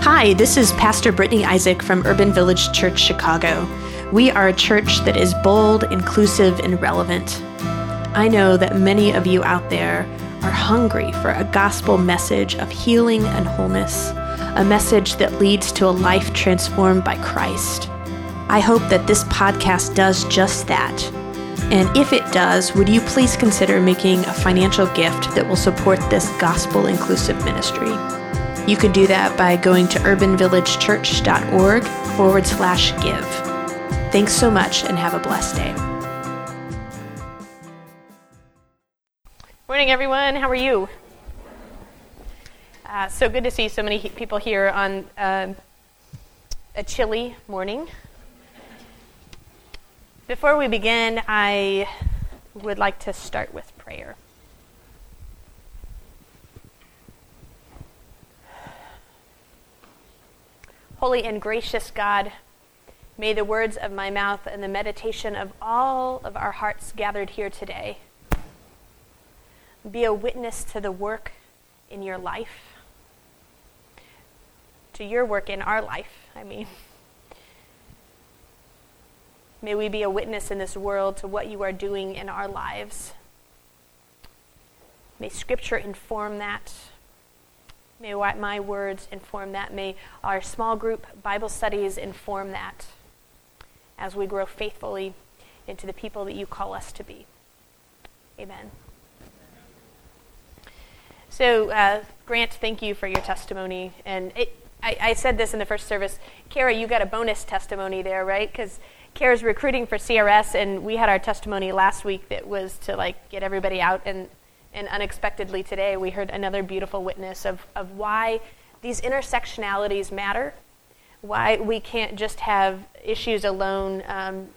Hi, this is Pastor Brittany Isaac from Urban Village Church Chicago. We are a church that is bold, inclusive, and relevant. I know that many of you out there are hungry for a gospel message of healing and wholeness, a message that leads to a life transformed by Christ. I hope that this podcast does just that. And if it does, would you please consider making a financial gift that will support this gospel inclusive ministry? You could do that by going to urbanvillagechurch.org forward slash give. Thanks so much and have a blessed day. Morning, everyone. How are you? Uh, so good to see so many people here on uh, a chilly morning. Before we begin, I would like to start with prayer. Holy and gracious God, may the words of my mouth and the meditation of all of our hearts gathered here today be a witness to the work in your life, to your work in our life, I mean. May we be a witness in this world to what you are doing in our lives. May Scripture inform that. May my words inform that. May our small group Bible studies inform that as we grow faithfully into the people that you call us to be. Amen. So, uh, Grant, thank you for your testimony. And it, I, I, said this in the first service. Kara, you got a bonus testimony there, right? Because Kara's recruiting for CRS, and we had our testimony last week that was to like get everybody out and and unexpectedly today, we heard another beautiful witness of, of why these intersectionalities matter, why we can't just have issues alone. Um,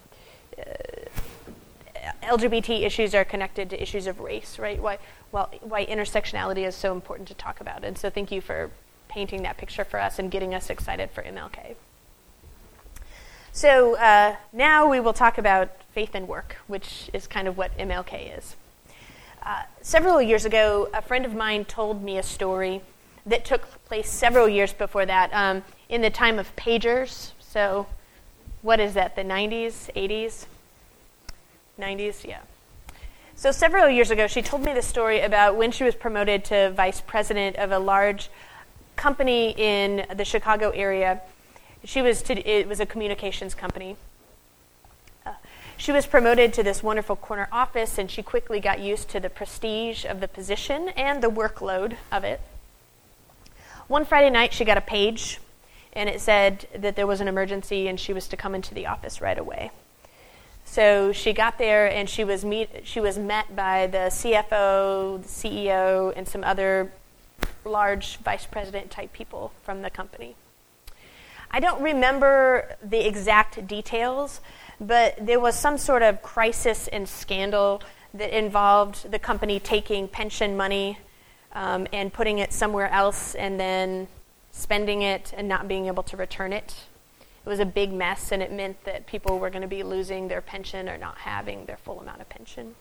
uh, LGBT issues are connected to issues of race, right? Why, well, why intersectionality is so important to talk about. And so, thank you for painting that picture for us and getting us excited for MLK. So, uh, now we will talk about faith and work, which is kind of what MLK is. Uh, several years ago, a friend of mine told me a story that took place several years before that, um, in the time of pagers. So, what is that, the 90s, 80s? 90s, yeah. So, several years ago, she told me the story about when she was promoted to vice president of a large company in the Chicago area. She was to, it was a communications company. She was promoted to this wonderful corner office, and she quickly got used to the prestige of the position and the workload of it. One Friday night, she got a page, and it said that there was an emergency and she was to come into the office right away. So she got there, and she was meet, she was met by the CFO, the CEO, and some other large vice president type people from the company. I don't remember the exact details, but there was some sort of crisis and scandal that involved the company taking pension money um, and putting it somewhere else and then spending it and not being able to return it. It was a big mess, and it meant that people were going to be losing their pension or not having their full amount of pension.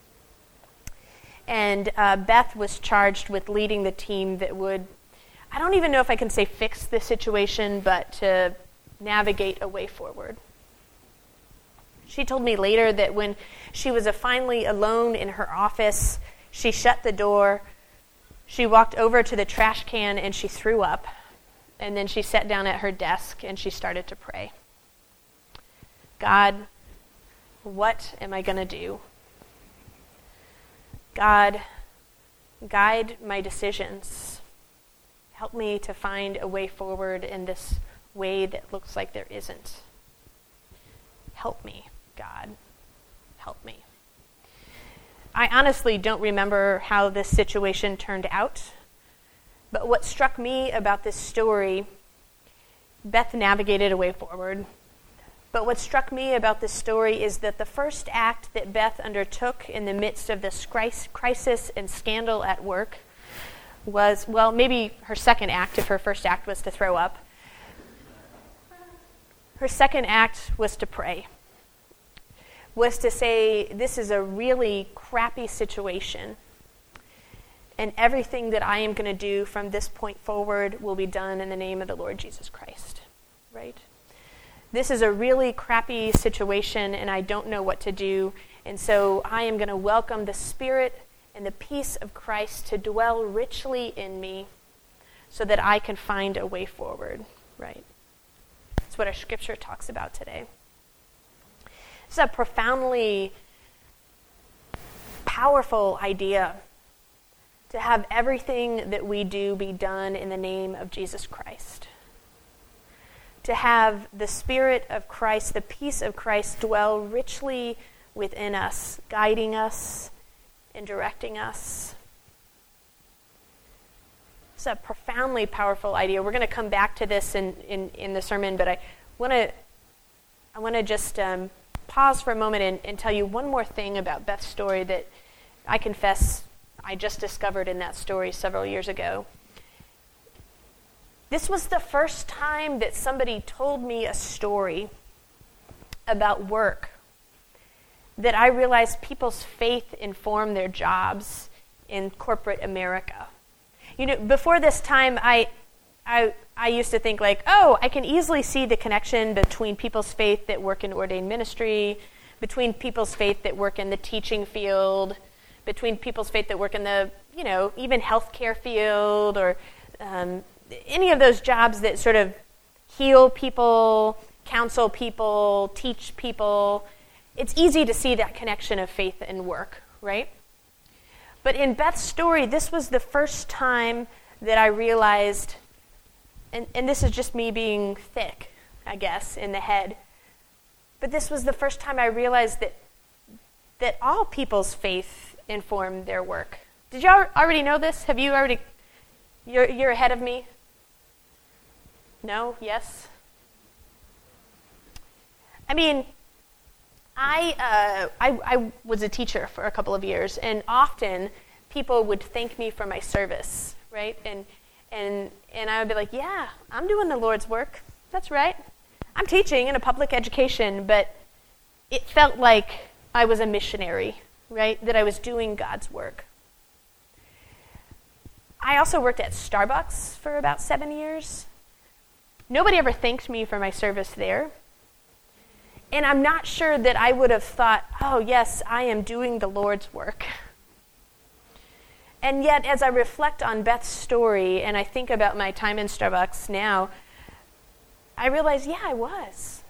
And uh, Beth was charged with leading the team that would, I don't even know if I can say fix the situation, but to navigate a way forward. She told me later that when she was finally alone in her office, she shut the door, she walked over to the trash can, and she threw up. And then she sat down at her desk and she started to pray God, what am I going to do? God, guide my decisions. Help me to find a way forward in this way that looks like there isn't. Help me. God, help me. I honestly don't remember how this situation turned out, but what struck me about this story, Beth navigated a way forward. But what struck me about this story is that the first act that Beth undertook in the midst of this crisis and scandal at work was, well, maybe her second act, if her first act was to throw up. Her second act was to pray was to say, This is a really crappy situation. and everything that I am going to do from this point forward will be done in the name of the Lord Jesus Christ. Right? This is a really crappy situation, and I don't know what to do. And so I am going to welcome the Spirit and the peace of Christ to dwell richly in me so that I can find a way forward. Right? That's what our scripture talks about today. It's a profoundly powerful idea to have everything that we do be done in the name of Jesus Christ. To have the Spirit of Christ, the peace of Christ, dwell richly within us, guiding us and directing us. It's a profoundly powerful idea. We're going to come back to this in, in, in the sermon, but I want to I want to just um, pause for a moment and, and tell you one more thing about Beth's story that I confess I just discovered in that story several years ago. This was the first time that somebody told me a story about work that I realized people's faith informed their jobs in corporate America. You know, before this time, I, I, I used to think, like, oh, I can easily see the connection between people's faith that work in ordained ministry, between people's faith that work in the teaching field, between people's faith that work in the, you know, even healthcare field or um, any of those jobs that sort of heal people, counsel people, teach people. It's easy to see that connection of faith and work, right? But in Beth's story, this was the first time that I realized, and, and this is just me being thick, I guess, in the head. But this was the first time I realized that, that all people's faith informed their work. Did you already know this? Have you already? You're, you're ahead of me? No? Yes? I mean, I, uh, I, I was a teacher for a couple of years, and often people would thank me for my service, right? And, and, and I would be like, yeah, I'm doing the Lord's work. That's right. I'm teaching in a public education, but it felt like I was a missionary right? That I was doing God's work. I also worked at Starbucks for about seven years. Nobody ever thanked me for my service there. And I'm not sure that I would have thought, oh, yes, I am doing the Lord's work. And yet, as I reflect on Beth's story and I think about my time in Starbucks now, I realize, yeah, I was.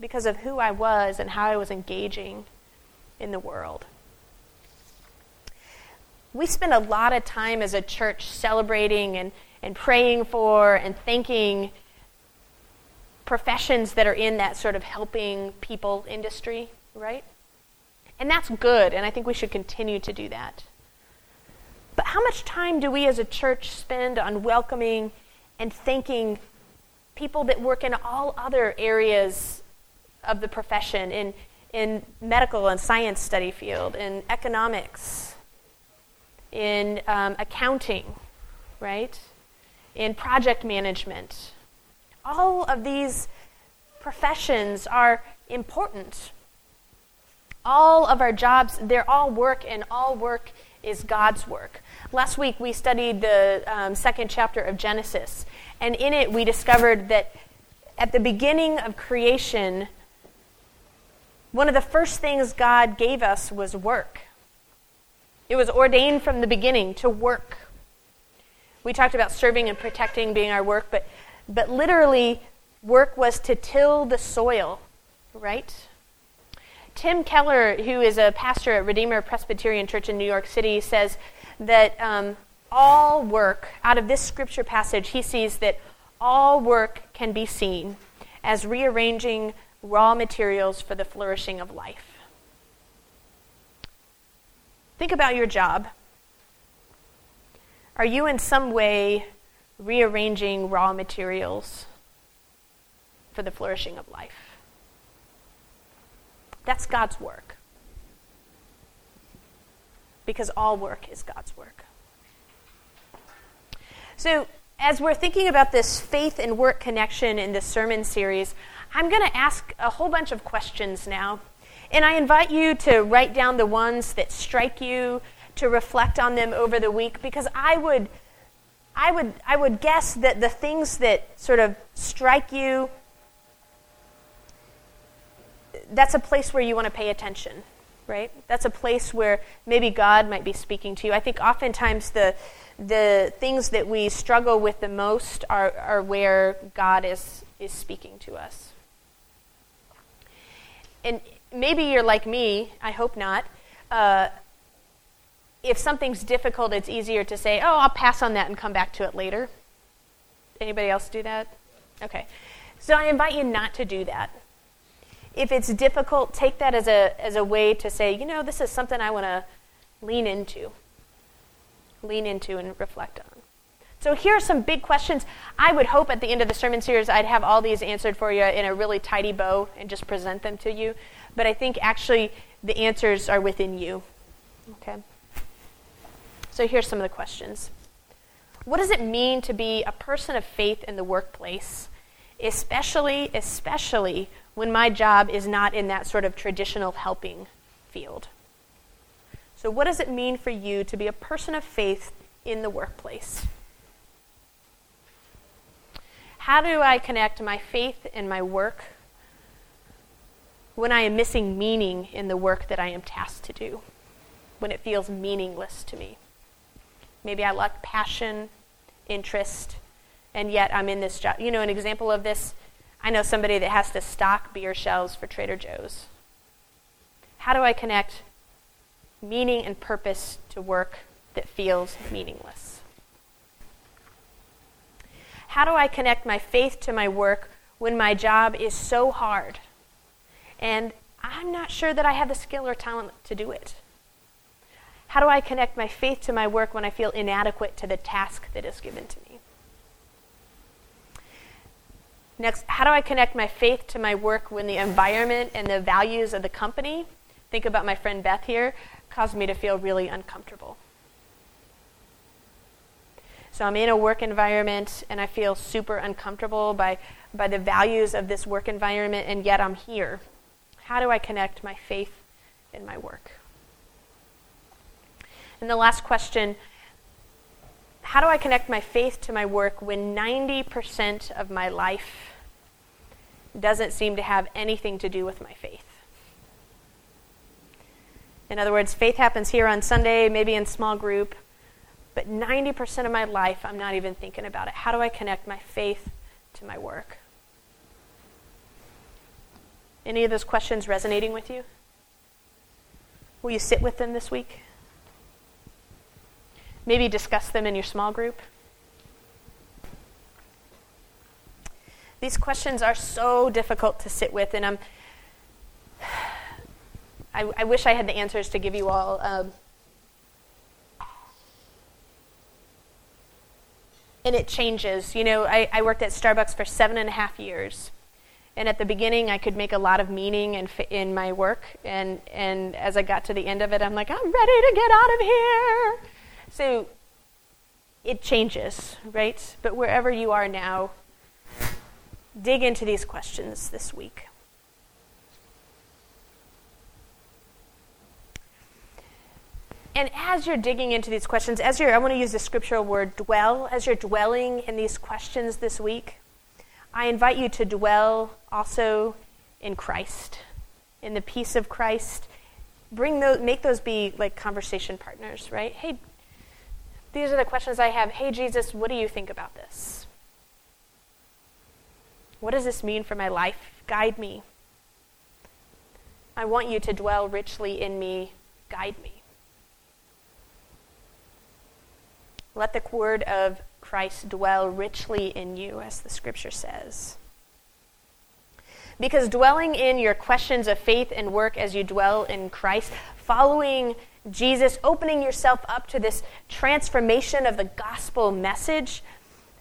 Because of who I was and how I was engaging in the world. We spend a lot of time as a church celebrating and, and praying for and thanking professions that are in that sort of helping people industry, right? And that's good, and I think we should continue to do that. But how much time do we as a church spend on welcoming and thanking people that work in all other areas of the profession, in, in medical and science study field, in economics, in um, accounting, right? In project management. All of these professions are important. All of our jobs, they're all work, and all work is God's work. Last week we studied the um, second chapter of Genesis, and in it we discovered that at the beginning of creation, one of the first things God gave us was work. It was ordained from the beginning to work. We talked about serving and protecting being our work, but, but literally, work was to till the soil, right? Tim Keller, who is a pastor at Redeemer Presbyterian Church in New York City, says that um, all work, out of this scripture passage, he sees that all work can be seen as rearranging raw materials for the flourishing of life. Think about your job. Are you in some way rearranging raw materials for the flourishing of life? That's God's work. Because all work is God's work. So, as we're thinking about this faith and work connection in this sermon series, I'm going to ask a whole bunch of questions now and I invite you to write down the ones that strike you to reflect on them over the week because I would, I would, I would guess that the things that sort of strike you, that's a place where you want to pay attention, right? That's a place where maybe God might be speaking to you. I think oftentimes the, the things that we struggle with the most are, are where God is, is speaking to us. And maybe you're like me, I hope not. Uh, if something's difficult, it's easier to say, oh, I'll pass on that and come back to it later. Anybody else do that? Okay. So I invite you not to do that. If it's difficult, take that as a, as a way to say, you know, this is something I want to lean into lean into and reflect on. So here are some big questions. I would hope at the end of the sermon series I'd have all these answered for you in a really tidy bow and just present them to you. But I think actually the answers are within you. Okay? So here's some of the questions. What does it mean to be a person of faith in the workplace, especially especially when my job is not in that sort of traditional helping field? So, what does it mean for you to be a person of faith in the workplace? How do I connect my faith and my work when I am missing meaning in the work that I am tasked to do? When it feels meaningless to me? Maybe I lack passion, interest, and yet I'm in this job. You know, an example of this I know somebody that has to stock beer shelves for Trader Joe's. How do I connect meaning and purpose to work that feels meaningless? How do I connect my faith to my work when my job is so hard and I'm not sure that I have the skill or talent to do it? How do I connect my faith to my work when I feel inadequate to the task that is given to me? Next, how do I connect my faith to my work when the environment and the values of the company, think about my friend Beth here, caused me to feel really uncomfortable. So I'm in a work environment and I feel super uncomfortable by, by the values of this work environment, and yet I'm here. How do I connect my faith in my work? And the last question how do I connect my faith to my work when 90% of my life doesn't seem to have anything to do with my faith? In other words, faith happens here on Sunday, maybe in small group, but 90% of my life, I'm not even thinking about it. How do I connect my faith to my work? Any of those questions resonating with you? Will you sit with them this week? Maybe discuss them in your small group? These questions are so difficult to sit with, and I'm I, I, wish I had the answers to give you all. Um, and it changes. You know, I, I, worked at Starbucks for seven and a half years. And at the beginning, I could make a lot of meaning in, in my work. And, and as I got to the end of it, I'm like, I'm ready to get out of here. So it changes, right? But wherever you are now, dig into these questions this week. And as you're digging into these questions, as you're, I want to use the scriptural word dwell, as you're dwelling in these questions this week, I invite you to dwell also in Christ, in the peace of Christ. Bring those, make those be like conversation partners, right? Hey, these are the questions I have. Hey, Jesus, what do you think about this? What does this mean for my life? Guide me. I want you to dwell richly in me. Guide me. Let the word of Christ dwell richly in you, as the scripture says. Because dwelling in your questions of faith and work as you dwell in Christ, following Jesus, opening yourself up to this transformation of the gospel message,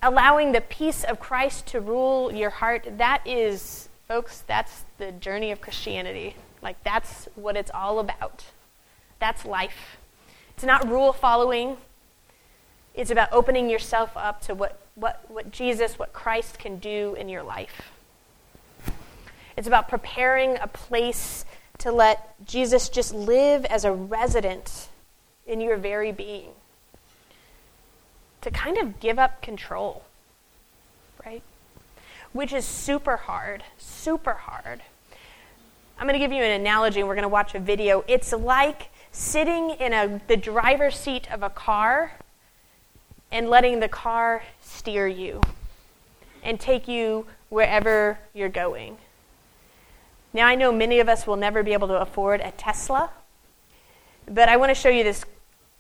allowing the peace of Christ to rule your heart, that is, folks, that's the journey of Christianity. Like, that's what it's all about. That's life. It's not rule following, it's about opening yourself up to what, what, what Jesus, what Christ can do in your life. It's about preparing a place to let Jesus just live as a resident in your very being to kind of give up control, right? Which is super hard, super hard. I'm going to give you an analogy, and we're going to watch a video. It's like sitting in a, the driver's seat of a car and letting the car steer you and take you wherever you're going. Now, I know many of us will never be able to afford a Tesla, but I want to show you this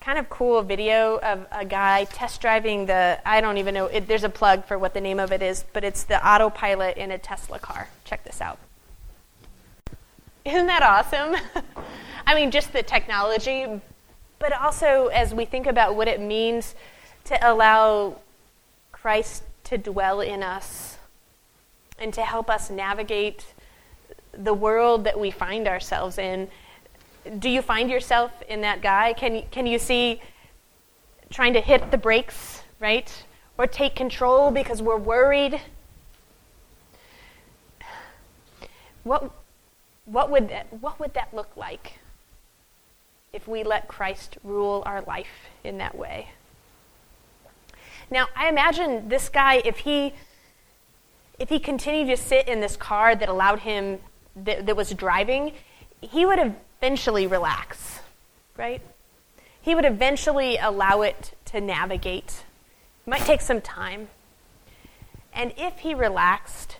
kind of cool video of a guy test driving the, I don't even know, it, there's a plug for what the name of it is, but it's the autopilot in a Tesla car. Check this out. Isn't that awesome? I mean, just the technology, but also as we think about what it means to allow Christ to dwell in us and to help us navigate the world that we find ourselves in. Do you find yourself in that guy? Can, can you see trying to hit the brakes, right? Or take control because we're worried? What, what, would that, what would that look like if we let Christ rule our life in that way? Now, I imagine this guy, if he if he continued to sit in this car that allowed him that, that was driving, he would eventually relax, right? He would eventually allow it to navigate. It might take some time. And if he relaxed,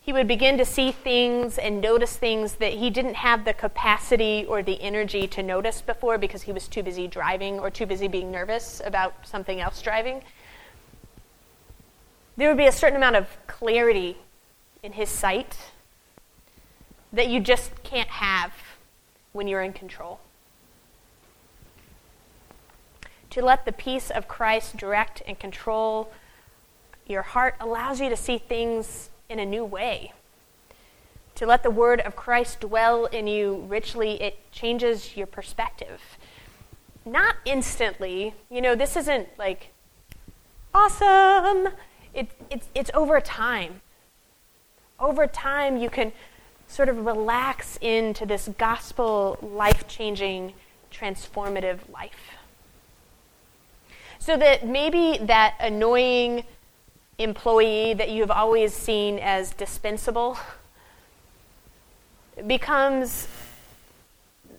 he would begin to see things and notice things that he didn't have the capacity or the energy to notice before because he was too busy driving or too busy being nervous about something else driving. There would be a certain amount of clarity in his sight that you just can't have when you're in control. To let the peace of Christ direct and control your heart allows you to see things in a new way. To let the word of Christ dwell in you richly, it changes your perspective. Not instantly. You know, this isn't like, awesome. It, it's, it's over time. Over time, you can sort of relax into this gospel life changing, transformative life. So that maybe that annoying employee that you have always seen as dispensable becomes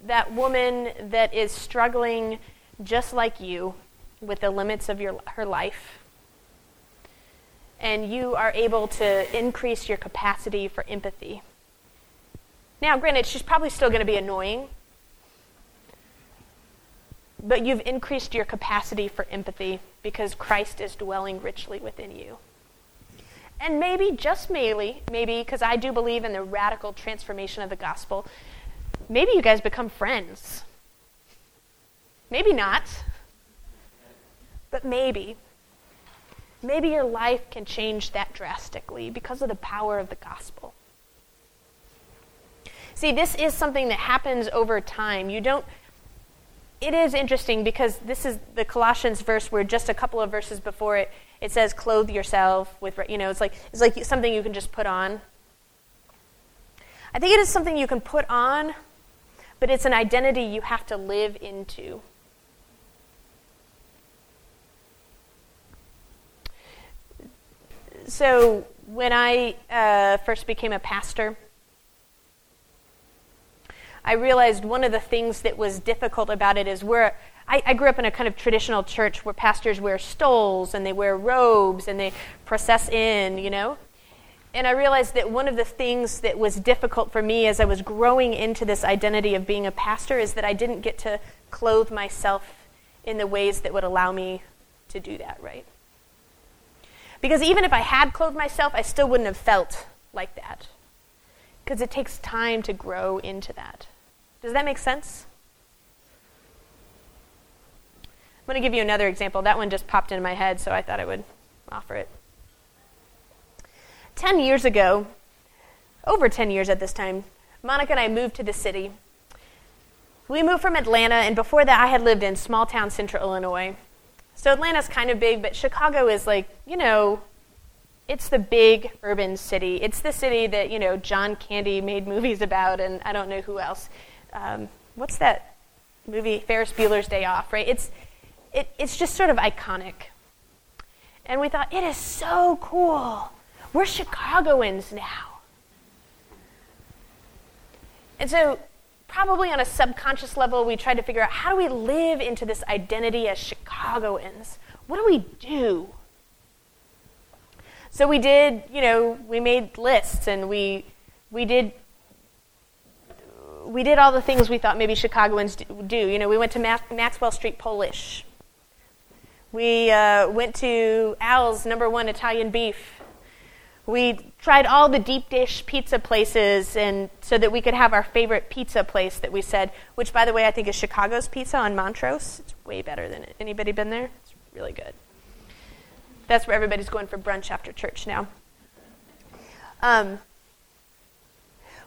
that woman that is struggling just like you with the limits of your, her life. And you are able to increase your capacity for empathy now, granted, she's probably still going to be annoying, but you've increased your capacity for empathy because Christ is dwelling richly within you. And maybe, just maybe, maybe, because I do believe in the radical transformation of the gospel, maybe you guys become friends. Maybe not, but maybe. Maybe your life can change that drastically because of the power of the gospel. See, this is something that happens over time. You don't it is interesting because this is the Colossians verse where just a couple of verses before it it says clothe yourself with you know it's like it's like something you can just put on. I think it is something you can put on, but it's an identity you have to live into. So when I uh, first became a pastor, I realized one of the things that was difficult about it is where I, I, grew up in a kind of traditional church where pastors wear stoles and they wear robes and they process in, you know? And I realized that one of the things that was difficult for me as I was growing into this identity of being a pastor is that I didn't get to clothe myself in the ways that would allow me to do that, right? Because even if I had clothed myself, I still wouldn't have felt like that. Because it takes time to grow into that. Does that make sense? I'm going to give you another example. That one just popped into my head, so I thought I would offer it. Ten years ago, over 10 years at this time, Monica and I moved to the city. We moved from Atlanta, and before that, I had lived in small town central Illinois. So Atlanta's kind of big, but Chicago is like, you know, it's the big urban city. It's the city that, you know, John Candy made movies about, and I don't know who else um, what's that? movie Ferris Bueller's Day Off, right? It's, it, it's just sort of iconic. And we thought, it is so cool. We're Chicagoans now. And so, probably on a subconscious level, we tried to figure out how do we live into this identity as Chicagoans? What do we do? So we did, you know, we made lists and we we did we did all the things we thought maybe Chicagoans do. You know, we went to Maxwell Street Polish. We uh, went to Al's number one Italian beef. We tried all the deep dish pizza places, and so that we could have our favorite pizza place that we said, which by the way I think is Chicago's Pizza on Montrose. It's way better than it. Anybody been there? It's really good. That's where everybody's going for brunch after church now. Um,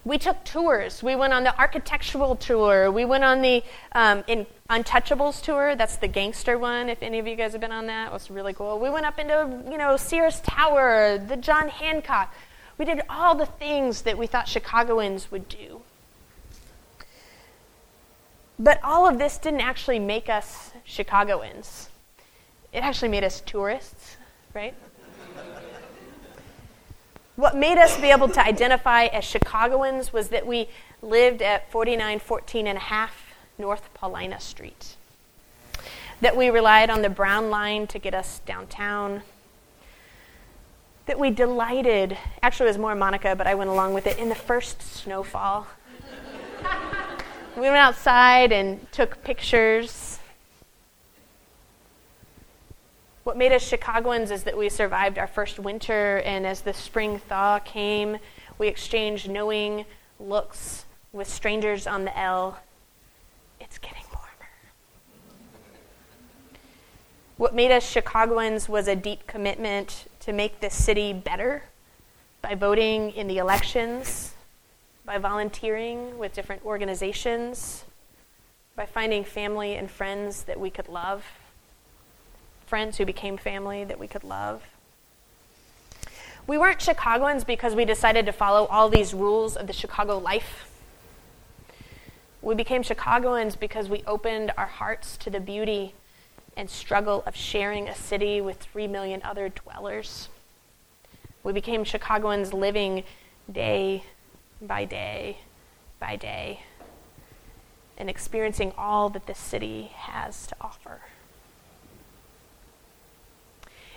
we took tours. We went on the architectural tour. We went on the um, Untouchables tour. That's the gangster one. If any of you guys have been on that, it was really cool. We went up into you know Sears Tower, the John Hancock. We did all the things that we thought Chicagoans would do. But all of this didn't actually make us Chicagoans. It actually made us tourists, right? What made us be able to identify as Chicagoans was that we lived at 4914 and a half North Paulina Street. That we relied on the Brown Line to get us downtown. That we delighted, actually, it was more Monica, but I went along with it, in the first snowfall. we went outside and took pictures What made us Chicagoans is that we survived our first winter, and as the spring thaw came, we exchanged knowing looks with strangers on the L. It's getting warmer. What made us Chicagoans was a deep commitment to make this city better by voting in the elections, by volunteering with different organizations, by finding family and friends that we could love friends who became family that we could love. We weren't Chicagoans because we decided to follow all these rules of the Chicago life. We became Chicagoans because we opened our hearts to the beauty and struggle of sharing a city with three million other dwellers. We became Chicagoans living day by day by day and experiencing all that this city has to offer.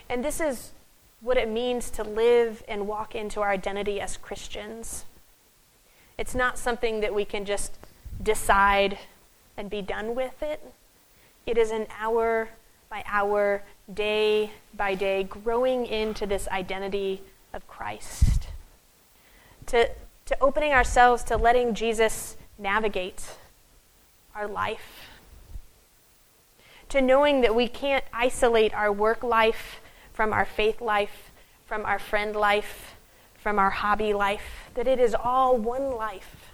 And this is what it means to live and walk into our identity as Christians. It's not something that we can just decide and be done with it. It is an hour by hour, day by day, growing into this identity of Christ. To, to opening ourselves to letting Jesus navigate our life. To knowing that we can't isolate our work life from our faith life, from our friend life, from our hobby life, that it is all one life.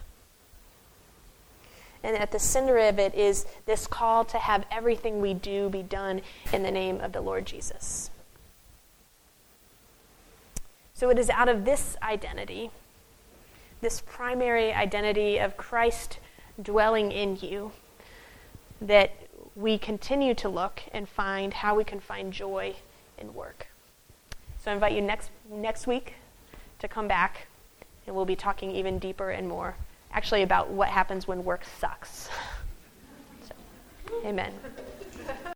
And at the center of it is this call to have everything we do be done in the name of the Lord Jesus. So it is out of this identity, this primary identity of Christ dwelling in you, that we continue to look and find how we can find joy in work. So I invite you next, next week to come back, and we'll be talking even deeper and more, actually, about what happens when work sucks. So, amen.